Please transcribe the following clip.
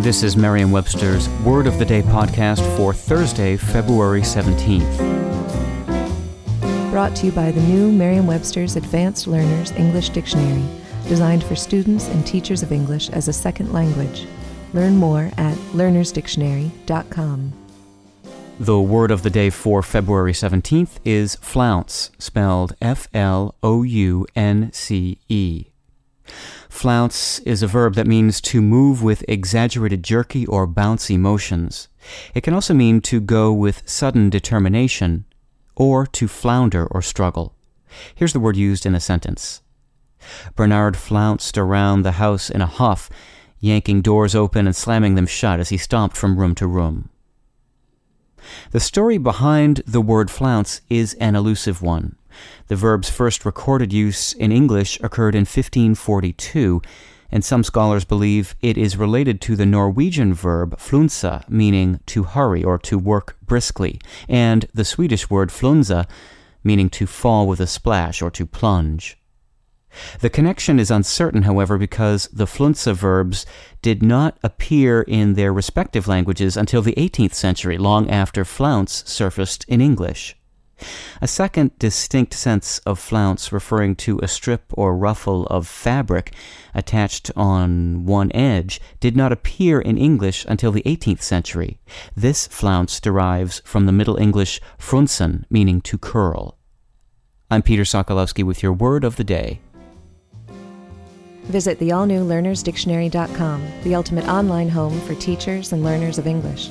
This is Merriam Webster's Word of the Day podcast for Thursday, February 17th. Brought to you by the new Merriam Webster's Advanced Learners English Dictionary, designed for students and teachers of English as a second language. Learn more at learnersdictionary.com. The word of the day for February 17th is flounce, spelled F L O U N C E. Flounce is a verb that means to move with exaggerated jerky or bouncy motions. It can also mean to go with sudden determination or to flounder or struggle. Here's the word used in a sentence. Bernard flounced around the house in a huff, yanking doors open and slamming them shut as he stomped from room to room. The story behind the word flounce is an elusive one. The verb's first recorded use in English occurred in 1542, and some scholars believe it is related to the Norwegian verb flunsa, meaning to hurry or to work briskly, and the Swedish word flunsa, meaning to fall with a splash or to plunge. The connection is uncertain, however, because the flunsa verbs did not appear in their respective languages until the 18th century, long after flounce surfaced in English. A second distinct sense of flounce, referring to a strip or ruffle of fabric attached on one edge, did not appear in English until the 18th century. This flounce derives from the Middle English frouncen, meaning to curl. I'm Peter Sokolowski with your word of the day. Visit the all new learnersdictionary.com, the ultimate online home for teachers and learners of English.